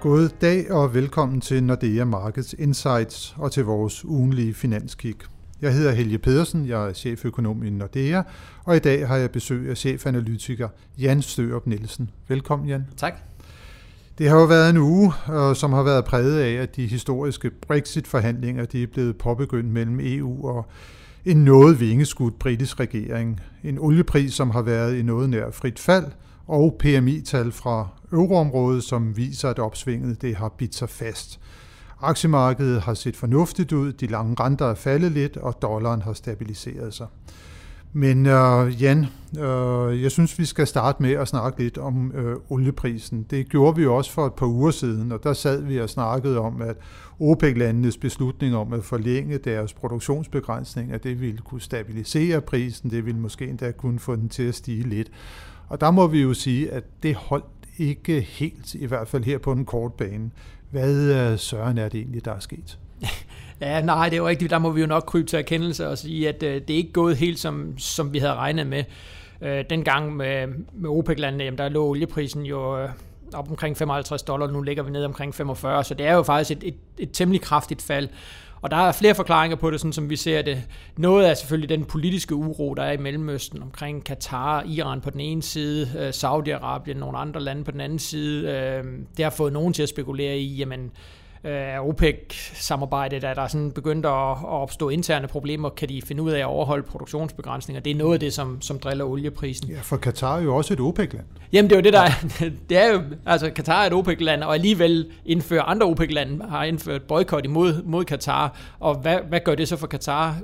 God dag og velkommen til Nordea Markets Insights og til vores ugenlige finanskig. Jeg hedder Helge Pedersen, jeg er cheføkonom i Nordea, og i dag har jeg besøg af chefanalytiker Jan Størup Nielsen. Velkommen Jan. Tak. Det har jo været en uge, øh, som har været præget af, at de historiske Brexit-forhandlinger de er blevet påbegyndt mellem EU og en noget vingeskudt britisk regering. En oliepris, som har været i noget nær frit fald, og PMI-tal fra euroområdet, som viser, at opsvinget det har bidt sig fast. Aktiemarkedet har set fornuftigt ud, de lange renter er faldet lidt, og dollaren har stabiliseret sig. Men øh, Jan, øh, jeg synes, vi skal starte med at snakke lidt om øh, olieprisen. Det gjorde vi også for et par uger siden, og der sad vi og snakkede om, at OPEC-landenes beslutning om at forlænge deres produktionsbegrænsning, at det ville kunne stabilisere prisen, det ville måske endda kunne få den til at stige lidt. Og der må vi jo sige, at det holdt ikke helt, i hvert fald her på den korte bane. Hvad øh, søren er det egentlig, der er sket? Ja, nej, det er jo rigtigt. Der må vi jo nok krybe til erkendelse og sige, at øh, det er ikke gået helt, som, som vi havde regnet med. Øh, dengang med, med OPEC-landene, jamen, der lå olieprisen jo øh, op omkring 55 dollar, nu ligger vi ned omkring 45, så det er jo faktisk et, et, et temmelig kraftigt fald. Og der er flere forklaringer på det, sådan som vi ser det. Noget er selvfølgelig den politiske uro, der er i Mellemøsten omkring Katar, Iran på den ene side, øh, Saudi-Arabien, nogle andre lande på den anden side. Øh, det har fået nogen til at spekulere i, jamen, øh, OPEC-samarbejdet, at der er sådan begyndt at, at opstå interne problemer, kan de finde ud af at overholde produktionsbegrænsninger. Det er noget af det, som, som driller olieprisen. Ja, for Katar er jo også et OPEC-land. Jamen det er jo det, der er, det er jo, altså Katar er et OPEC-land, og alligevel indfører andre OPEC-lande, har indført boykot imod mod Katar, og hvad, hvad gør det så for Katar?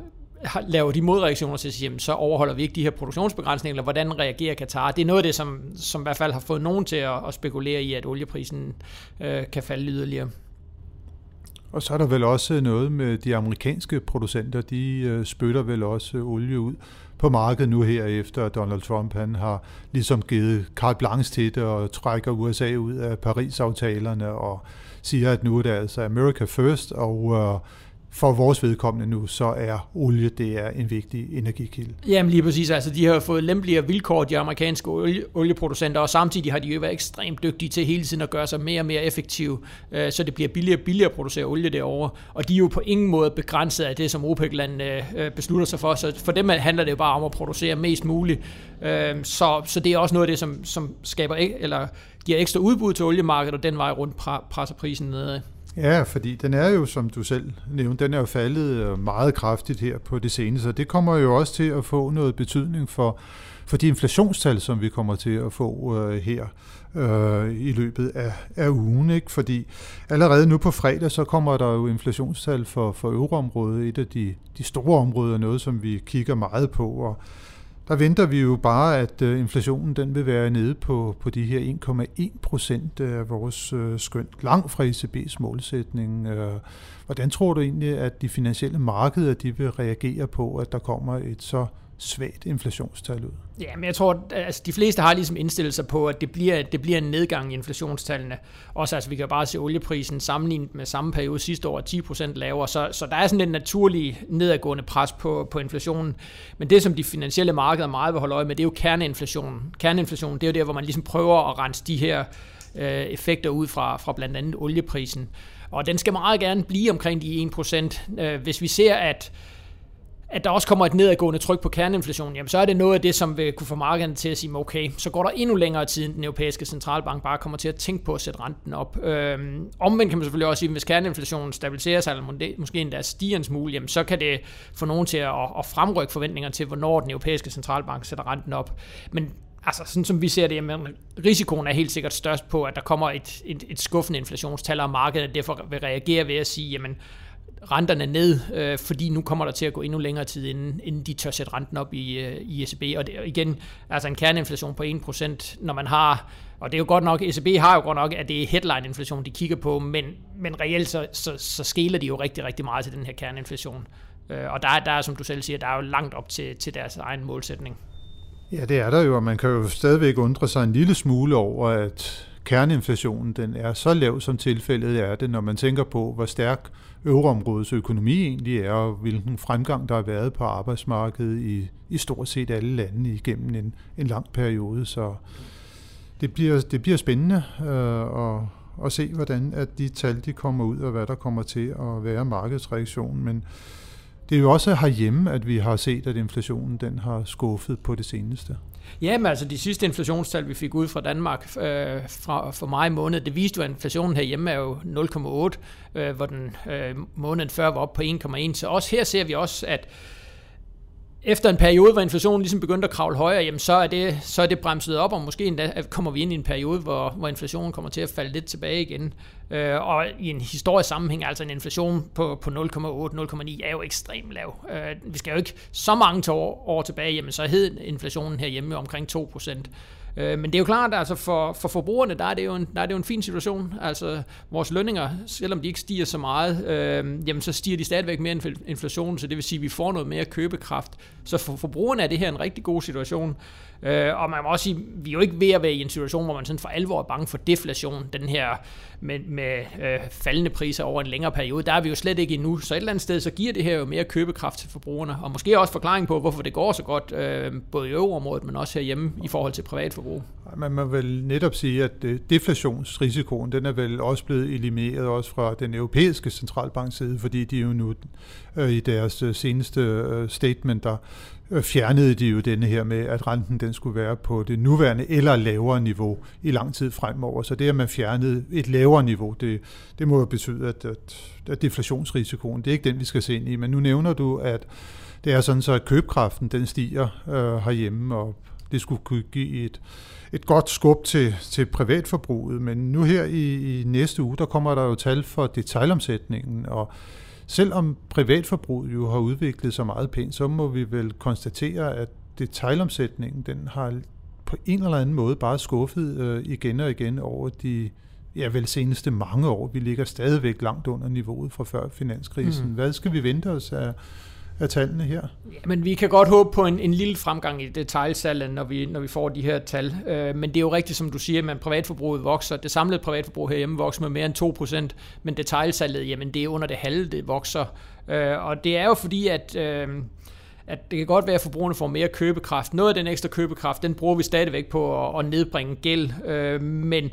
laver de modreaktioner til at sige, jamen, så overholder vi ikke de her produktionsbegrænsninger, eller hvordan reagerer Katar? Det er noget af det, som, som i hvert fald har fået nogen til at, at spekulere i, at olieprisen øh, kan falde yderligere. Og så er der vel også noget med de amerikanske producenter, de øh, spytter vel også øh, olie ud på markedet nu her, efter Donald Trump han har ligesom givet carte blanche til det og trækker USA ud af Paris-aftalerne og siger, at nu er det altså America first, og øh, for vores vedkommende nu, så er olie det er en vigtig energikilde. Jamen lige præcis, altså de har fået lempeligere vilkår, de amerikanske olie, olieproducenter, og samtidig har de jo været ekstremt dygtige til hele tiden at gøre sig mere og mere effektive, øh, så det bliver billigere og billigere at producere olie derovre, og de er jo på ingen måde begrænset af det, som OPEC-landene øh, beslutter sig for, så for dem handler det jo bare om at producere mest muligt, øh, så, så det er også noget af det, som, som skaber, eller giver ekstra udbud til oliemarkedet, og den vej rundt presser prisen nedad. Ja, fordi den er jo, som du selv nævnte, den er jo faldet øh, meget kraftigt her på det seneste, og det kommer jo også til at få noget betydning for, for de inflationstal, som vi kommer til at få øh, her øh, i løbet af, af ugen. Ikke? Fordi allerede nu på fredag, så kommer der jo inflationstal for, for euroområdet, et af de, de store områder, noget som vi kigger meget på, og der venter vi jo bare, at øh, inflationen den vil være nede på, på de her 1,1 procent øh, af vores øh, skønt, langt fra ECB's målsætning. Hvordan tror du egentlig, at de finansielle markeder de vil reagere på, at der kommer et så svagt inflationstal ud? Ja, men jeg tror, at altså, de fleste har ligesom indstillet sig på, at det bliver, det bliver en nedgang i inflationstallene. Også altså, vi kan bare se olieprisen sammenlignet med samme periode sidste år 10% lavere, så, så der er sådan en naturlig nedadgående pres på, på inflationen. Men det, som de finansielle markeder meget vil holde øje med, det er jo kerneinflationen. Kerneinflationen, det er jo der, hvor man ligesom prøver at rense de her øh, effekter ud fra, fra blandt andet olieprisen. Og den skal meget gerne blive omkring de 1%. Øh, hvis vi ser, at at der også kommer et nedadgående tryk på kerneinflationen, jamen så er det noget af det, som vil kunne få markederne til at sige, okay, så går der endnu længere tid, end den europæiske centralbank bare kommer til at tænke på at sætte renten op. Øhm, omvendt kan man selvfølgelig også sige, at hvis kerneinflationen stabiliserer sig, eller måske endda stiger en smule, jamen så kan det få nogen til at, at fremrykke forventninger til, hvornår den europæiske centralbank sætter renten op. Men altså sådan som vi ser det, jamen, risikoen er helt sikkert størst på, at der kommer et, et, et skuffende inflationstal, og markedet derfor vil reagere ved at sige, jamen renterne ned, øh, fordi nu kommer der til at gå endnu længere tid, inden, inden de tør sætte renten op i, øh, i ECB. Og det, igen, altså en kerneinflation på 1%, når man har, og det er jo godt nok, ECB har jo godt nok, at det er headline-inflation, de kigger på, men, men reelt så, så, så skæler de jo rigtig, rigtig meget til den her kerneinflation. Øh, og der, der er, som du selv siger, der er jo langt op til, til deres egen målsætning. Ja, det er der jo, og man kan jo stadigvæk undre sig en lille smule over, at kerneinflationen den er så lav, som tilfældet er det, når man tænker på, hvor stærk euroområdets økonomi egentlig er, og hvilken fremgang der har været på arbejdsmarkedet i, i stort set alle lande igennem en, en lang periode. Så det bliver, det bliver spændende øh, at, at se, hvordan at de tal de kommer ud, og hvad der kommer til at være markedsreaktionen. Men det er jo også herhjemme, at vi har set, at inflationen den har skuffet på det seneste. Ja, men altså de sidste inflationstal, vi fik ud fra Danmark øh, fra, for maj måned, det viste jo, at inflationen herhjemme er jo 0,8, øh, hvor den øh, måneden før var op på 1,1. Så også her ser vi også, at efter en periode, hvor inflationen ligesom begyndte at kravle højere, jamen så er det, så er det bremset op, og måske endda kommer vi ind i en periode, hvor, hvor inflationen kommer til at falde lidt tilbage igen. Øh, og i en historisk sammenhæng, altså en inflation på, på 0,8-0,9 er jo ekstremt lav. Øh, vi skal jo ikke så mange år, år tilbage, jamen så hed inflationen herhjemme omkring 2%. Øh, men det er jo klart, at altså for, for forbrugerne, der er, det jo en, der er det jo en fin situation. Altså vores lønninger, selvom de ikke stiger så meget, øh, jamen så stiger de stadigvæk mere end inflationen, så det vil sige, at vi får noget mere købekraft. Så for forbrugerne er det her en rigtig god situation. Øh, og man må også sige, vi er jo ikke ved at være i en situation, hvor man sådan for alvor er bange for deflation, den her med, med øh, faldende priser over en længere periode. Der er vi jo slet ikke endnu. Så et eller andet sted, så giver det her jo mere købekraft til forbrugerne. Og måske også forklaring på, hvorfor det går så godt, øh, både i øvreområdet, men også herhjemme i forhold til privatforbrug. Man må vel netop sige, at øh, deflationsrisikoen, den er vel også blevet elimineret også fra den europæiske centralbanks side, fordi de jo nu øh, i deres øh, seneste øh, statement, der øh, fjernede de jo denne her med, at renten den skulle være på det nuværende eller lavere niveau i lang tid fremover. Så det, at man fjernede et lavere niveau, det, det må jo betyde, at, at, at deflationsrisikoen, det er ikke den, vi skal se ind i. Men nu nævner du, at det er sådan så, at købekraften den stiger øh, herhjemme, og det skulle kunne give et, et godt skub til, til privatforbruget. Men nu her i, i næste uge, der kommer der jo tal for detaljomsætningen, og Selvom privatforbruget jo har udviklet sig meget pænt, så må vi vel konstatere, at detaljomsætningen den har på en eller anden måde bare skuffet øh, igen og igen over de ja, vel seneste mange år. Vi ligger stadigvæk langt under niveauet fra før finanskrisen. Mm. Hvad skal vi vente os af, af tallene her? Ja, men vi kan godt håbe på en, en lille fremgang i detaljsalget, når vi, når vi får de her tal. Øh, men det er jo rigtigt, som du siger, at privatforbruget vokser. Det samlede privatforbrug herhjemme vokser med mere end 2%, men detaljsalget, jamen det er under det halve, det vokser. Øh, og det er jo fordi, at... Øh, at det kan godt være, at forbrugerne får mere købekraft. Noget af den ekstra købekraft, den bruger vi stadigvæk på at, at nedbringe gæld, øh, men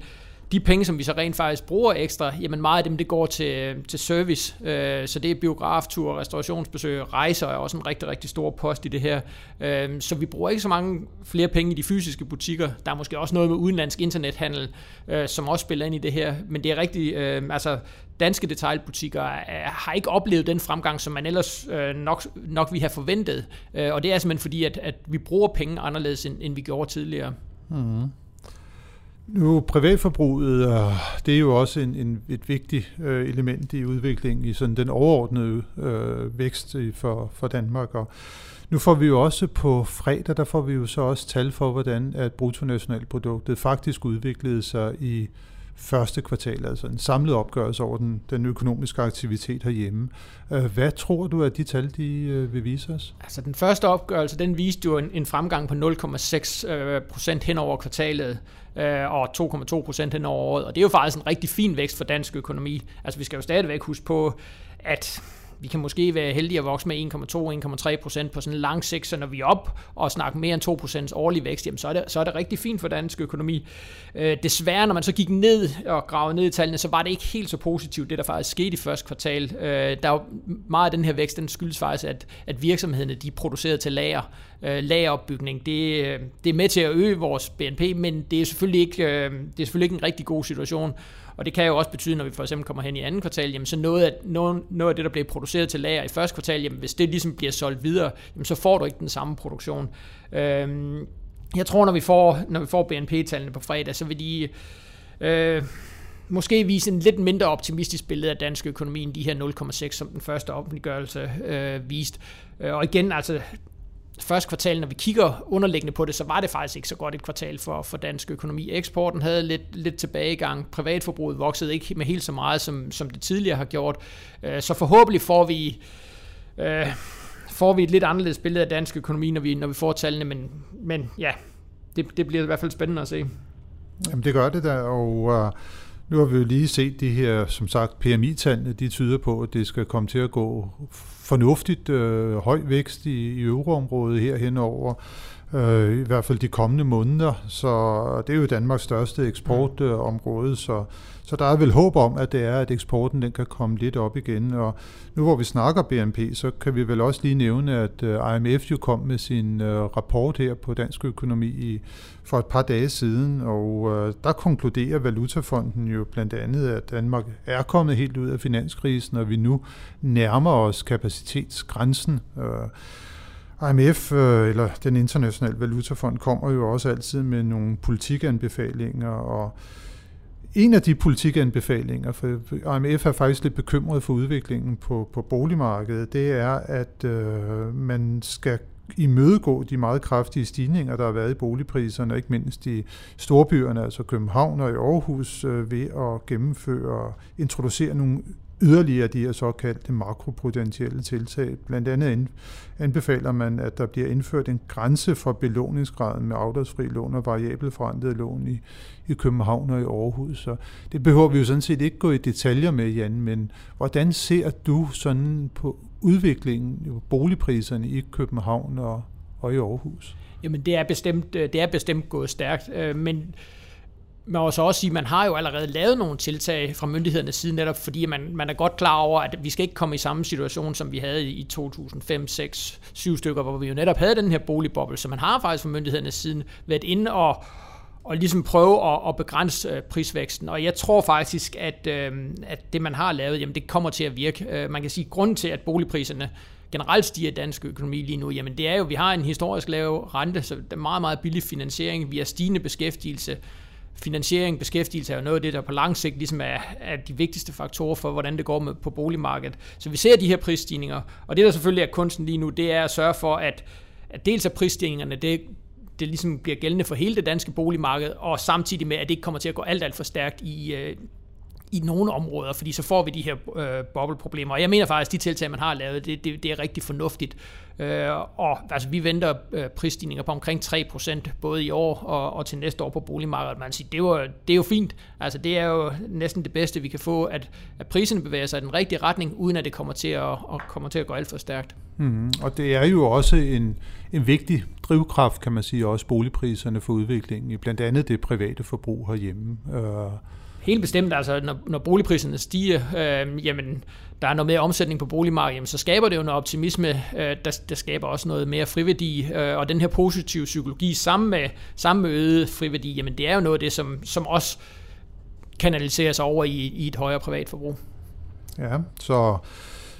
de penge, som vi så rent faktisk bruger ekstra, jamen meget af dem, det går til, til service. Øh, så det er biograftur, restaurationsbesøg, rejser er også en rigtig, rigtig stor post i det her. Øh, så vi bruger ikke så mange flere penge i de fysiske butikker. Der er måske også noget med udenlandsk internethandel, øh, som også spiller ind i det her. Men det er rigtig, øh, altså danske detailbutikker har ikke oplevet den fremgang, som man ellers øh, nok, nok vi har forventet. Øh, og det er simpelthen fordi, at, at vi bruger penge anderledes, end, end vi gjorde tidligere. Mm. Nu privatforbruget, øh, det er jo også en, en, et vigtigt øh, element i udviklingen i sådan den overordnede øh, vækst for, for Danmark. Og nu får vi jo også på fredag, der får vi jo så også tal for, hvordan at bruttonationalproduktet faktisk udviklede sig i første kvartal, altså en samlet opgørelse over den, den økonomiske aktivitet herhjemme. Øh, hvad tror du, at de tal de øh, vil vise os? Altså den første opgørelse, den viste jo en, en fremgang på 0,6 øh, procent hen over kvartalet og 2,2 procent hen over året, og det er jo faktisk en rigtig fin vækst for dansk økonomi. Altså vi skal jo stadigvæk huske på, at vi kan måske være heldige at vokse med 1,2-1,3 procent på sådan en lang sigt, så når vi er op og snakker mere end 2 procents årlig vækst, jamen så, er det, så er det rigtig fint for dansk økonomi. Øh, desværre, når man så gik ned og gravede ned i tallene, så var det ikke helt så positivt, det der faktisk skete i første kvartal. Øh, der er meget af den her vækst, den skyldes faktisk, at, at virksomhederne de producerede til lager. Øh, lageropbygning, det, øh, det er med til at øge vores BNP, men det er selvfølgelig ikke, øh, det er selvfølgelig ikke en rigtig god situation. Og det kan jo også betyde, når vi for eksempel kommer hen i anden kvartal, jamen så noget af, noget, noget af det, der bliver produceret til lager i første kvartal, jamen hvis det ligesom bliver solgt videre, jamen så får du ikke den samme produktion. Øhm, jeg tror, når vi får, når vi får BNP-tallene på fredag, så vil de... Øh, måske vise en lidt mindre optimistisk billede af dansk økonomi end de her 0,6, som den første offentliggørelse øh, viste. Øh, og igen, altså første kvartal, når vi kigger underliggende på det, så var det faktisk ikke så godt et kvartal for, for dansk økonomi. Eksporten havde lidt, lidt tilbagegang. Privatforbruget voksede ikke med helt så meget, som, som det tidligere har gjort. Øh, så forhåbentlig får vi... Øh, får vi et lidt anderledes billede af dansk økonomi, når vi, når vi får tallene, men, men ja, det, det bliver i hvert fald spændende at se. Jamen det gør det da, og øh, nu har vi jo lige set de her, som sagt, PMI-tallene, de tyder på, at det skal komme til at gå fornuftigt øh, høj vækst i, i euroområdet her henover øh, i hvert fald de kommende måneder. Så det er jo Danmarks største eksportområde, så, så der er vel håb om, at det er, at eksporten den kan komme lidt op igen. Og nu hvor vi snakker BNP, så kan vi vel også lige nævne, at øh, IMF jo kom med sin øh, rapport her på dansk økonomi i, for et par dage siden, og øh, der konkluderer Valutafonden jo blandt andet, at Danmark er kommet helt ud af finanskrisen, og vi nu nærmer os kapacitetsgrænsen. Øh, IMF, øh, eller den internationale valutafond, kommer jo også altid med nogle politikanbefalinger, og en af de politikanbefalinger, for IMF er faktisk lidt bekymret for udviklingen på, på boligmarkedet, det er, at øh, man skal imødegå de meget kraftige stigninger, der har været i boligpriserne, ikke mindst i storbyerne, altså København og i Aarhus, øh, ved at gennemføre og introducere nogle yderligere de her såkaldte makroprudentielle tiltag. Blandt andet anbefaler man, at der bliver indført en grænse for belåningsgraden med afdragsfri lån og variabelt forandrede lån i, i København og i Aarhus. Så det behøver vi jo sådan set ikke gå i detaljer med, Jan, men hvordan ser du sådan på udviklingen i boligpriserne i København og, og i Aarhus? Jamen det er bestemt, øh, det er bestemt gået stærkt, øh, men man må så også sige, at man har jo allerede lavet nogle tiltag fra myndighedernes side, netop fordi man, man er godt klar over, at vi skal ikke komme i samme situation, som vi havde i 2005, 6, 7 stykker, hvor vi jo netop havde den her boligboble. Så man har faktisk fra myndighedernes side været inde og, og ligesom prøve at, at begrænse øh, prisvæksten. Og jeg tror faktisk, at, øh, at det man har lavet, jamen det kommer til at virke. Øh, man kan sige, at grunden til, at boligpriserne generelt stiger i dansk økonomi lige nu, jamen det er jo, at vi har en historisk lav rente, så det er meget, meget billig finansiering, vi har stigende beskæftigelse, finansiering, beskæftigelse er jo noget af det, der på lang sigt ligesom er, er de vigtigste faktorer for, hvordan det går med, på boligmarkedet. Så vi ser de her prisstigninger, og det der selvfølgelig er kunsten lige nu, det er at sørge for, at, at dels at prisstigningerne, det, det ligesom bliver gældende for hele det danske boligmarked, og samtidig med, at det ikke kommer til at gå alt, alt for stærkt i, øh, i nogle områder, fordi så får vi de her øh, bobleproblemer. Og jeg mener faktisk, at de tiltag, man har lavet, det, det, det er rigtig fornuftigt. Øh, og altså, vi venter øh, prisstigninger på omkring 3%, både i år og, og til næste år på boligmarkedet. Man siger, det, var, det er jo fint. Altså, det er jo næsten det bedste, vi kan få, at, at priserne bevæger sig i den rigtige retning, uden at det kommer til at, at, kommer til at gå alt for stærkt. Mm, og det er jo også en, en vigtig drivkraft, kan man sige, også boligpriserne for udviklingen i blandt andet det private forbrug herhjemme. Øh, Helt bestemt, altså når, når boligpriserne stiger, øh, jamen der er noget mere omsætning på boligmarkedet, jamen, så skaber det jo noget optimisme, øh, der, der skaber også noget mere friværdi, øh, og den her positive psykologi sammen med, sammen med øget friværdi, jamen det er jo noget af det, som, som også kanaliseres over i, i et højere privatforbrug. Ja, så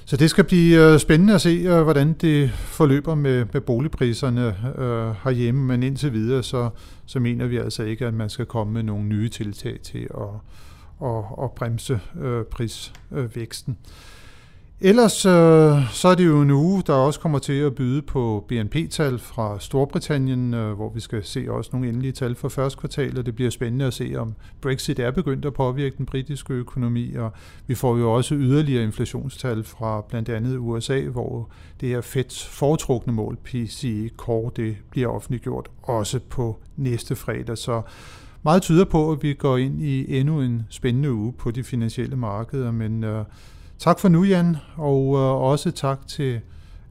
så det skal blive øh, spændende at se, øh, hvordan det forløber med, med boligpriserne øh, herhjemme, men indtil videre, så, så mener vi altså ikke, at man skal komme med nogle nye tiltag til at, at, at bremse øh, prisvæksten. Øh, Ellers øh, så er det jo en uge, der også kommer til at byde på BNP-tal fra Storbritannien, øh, hvor vi skal se også nogle endelige tal for første kvartal, og det bliver spændende at se, om Brexit er begyndt at påvirke den britiske økonomi, og vi får jo også yderligere inflationstal fra blandt andet USA, hvor det her Feds foretrukne mål, PCE Core, det bliver offentliggjort også på næste fredag, så meget tyder på, at vi går ind i endnu en spændende uge på de finansielle markeder, men øh, Tak for nu, Jan, og øh, også tak til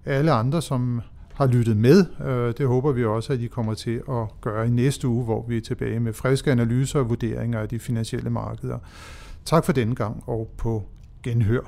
alle andre, som har lyttet med. Øh, det håber vi også, at I kommer til at gøre i næste uge, hvor vi er tilbage med friske analyser og vurderinger af de finansielle markeder. Tak for denne gang, og på genhør.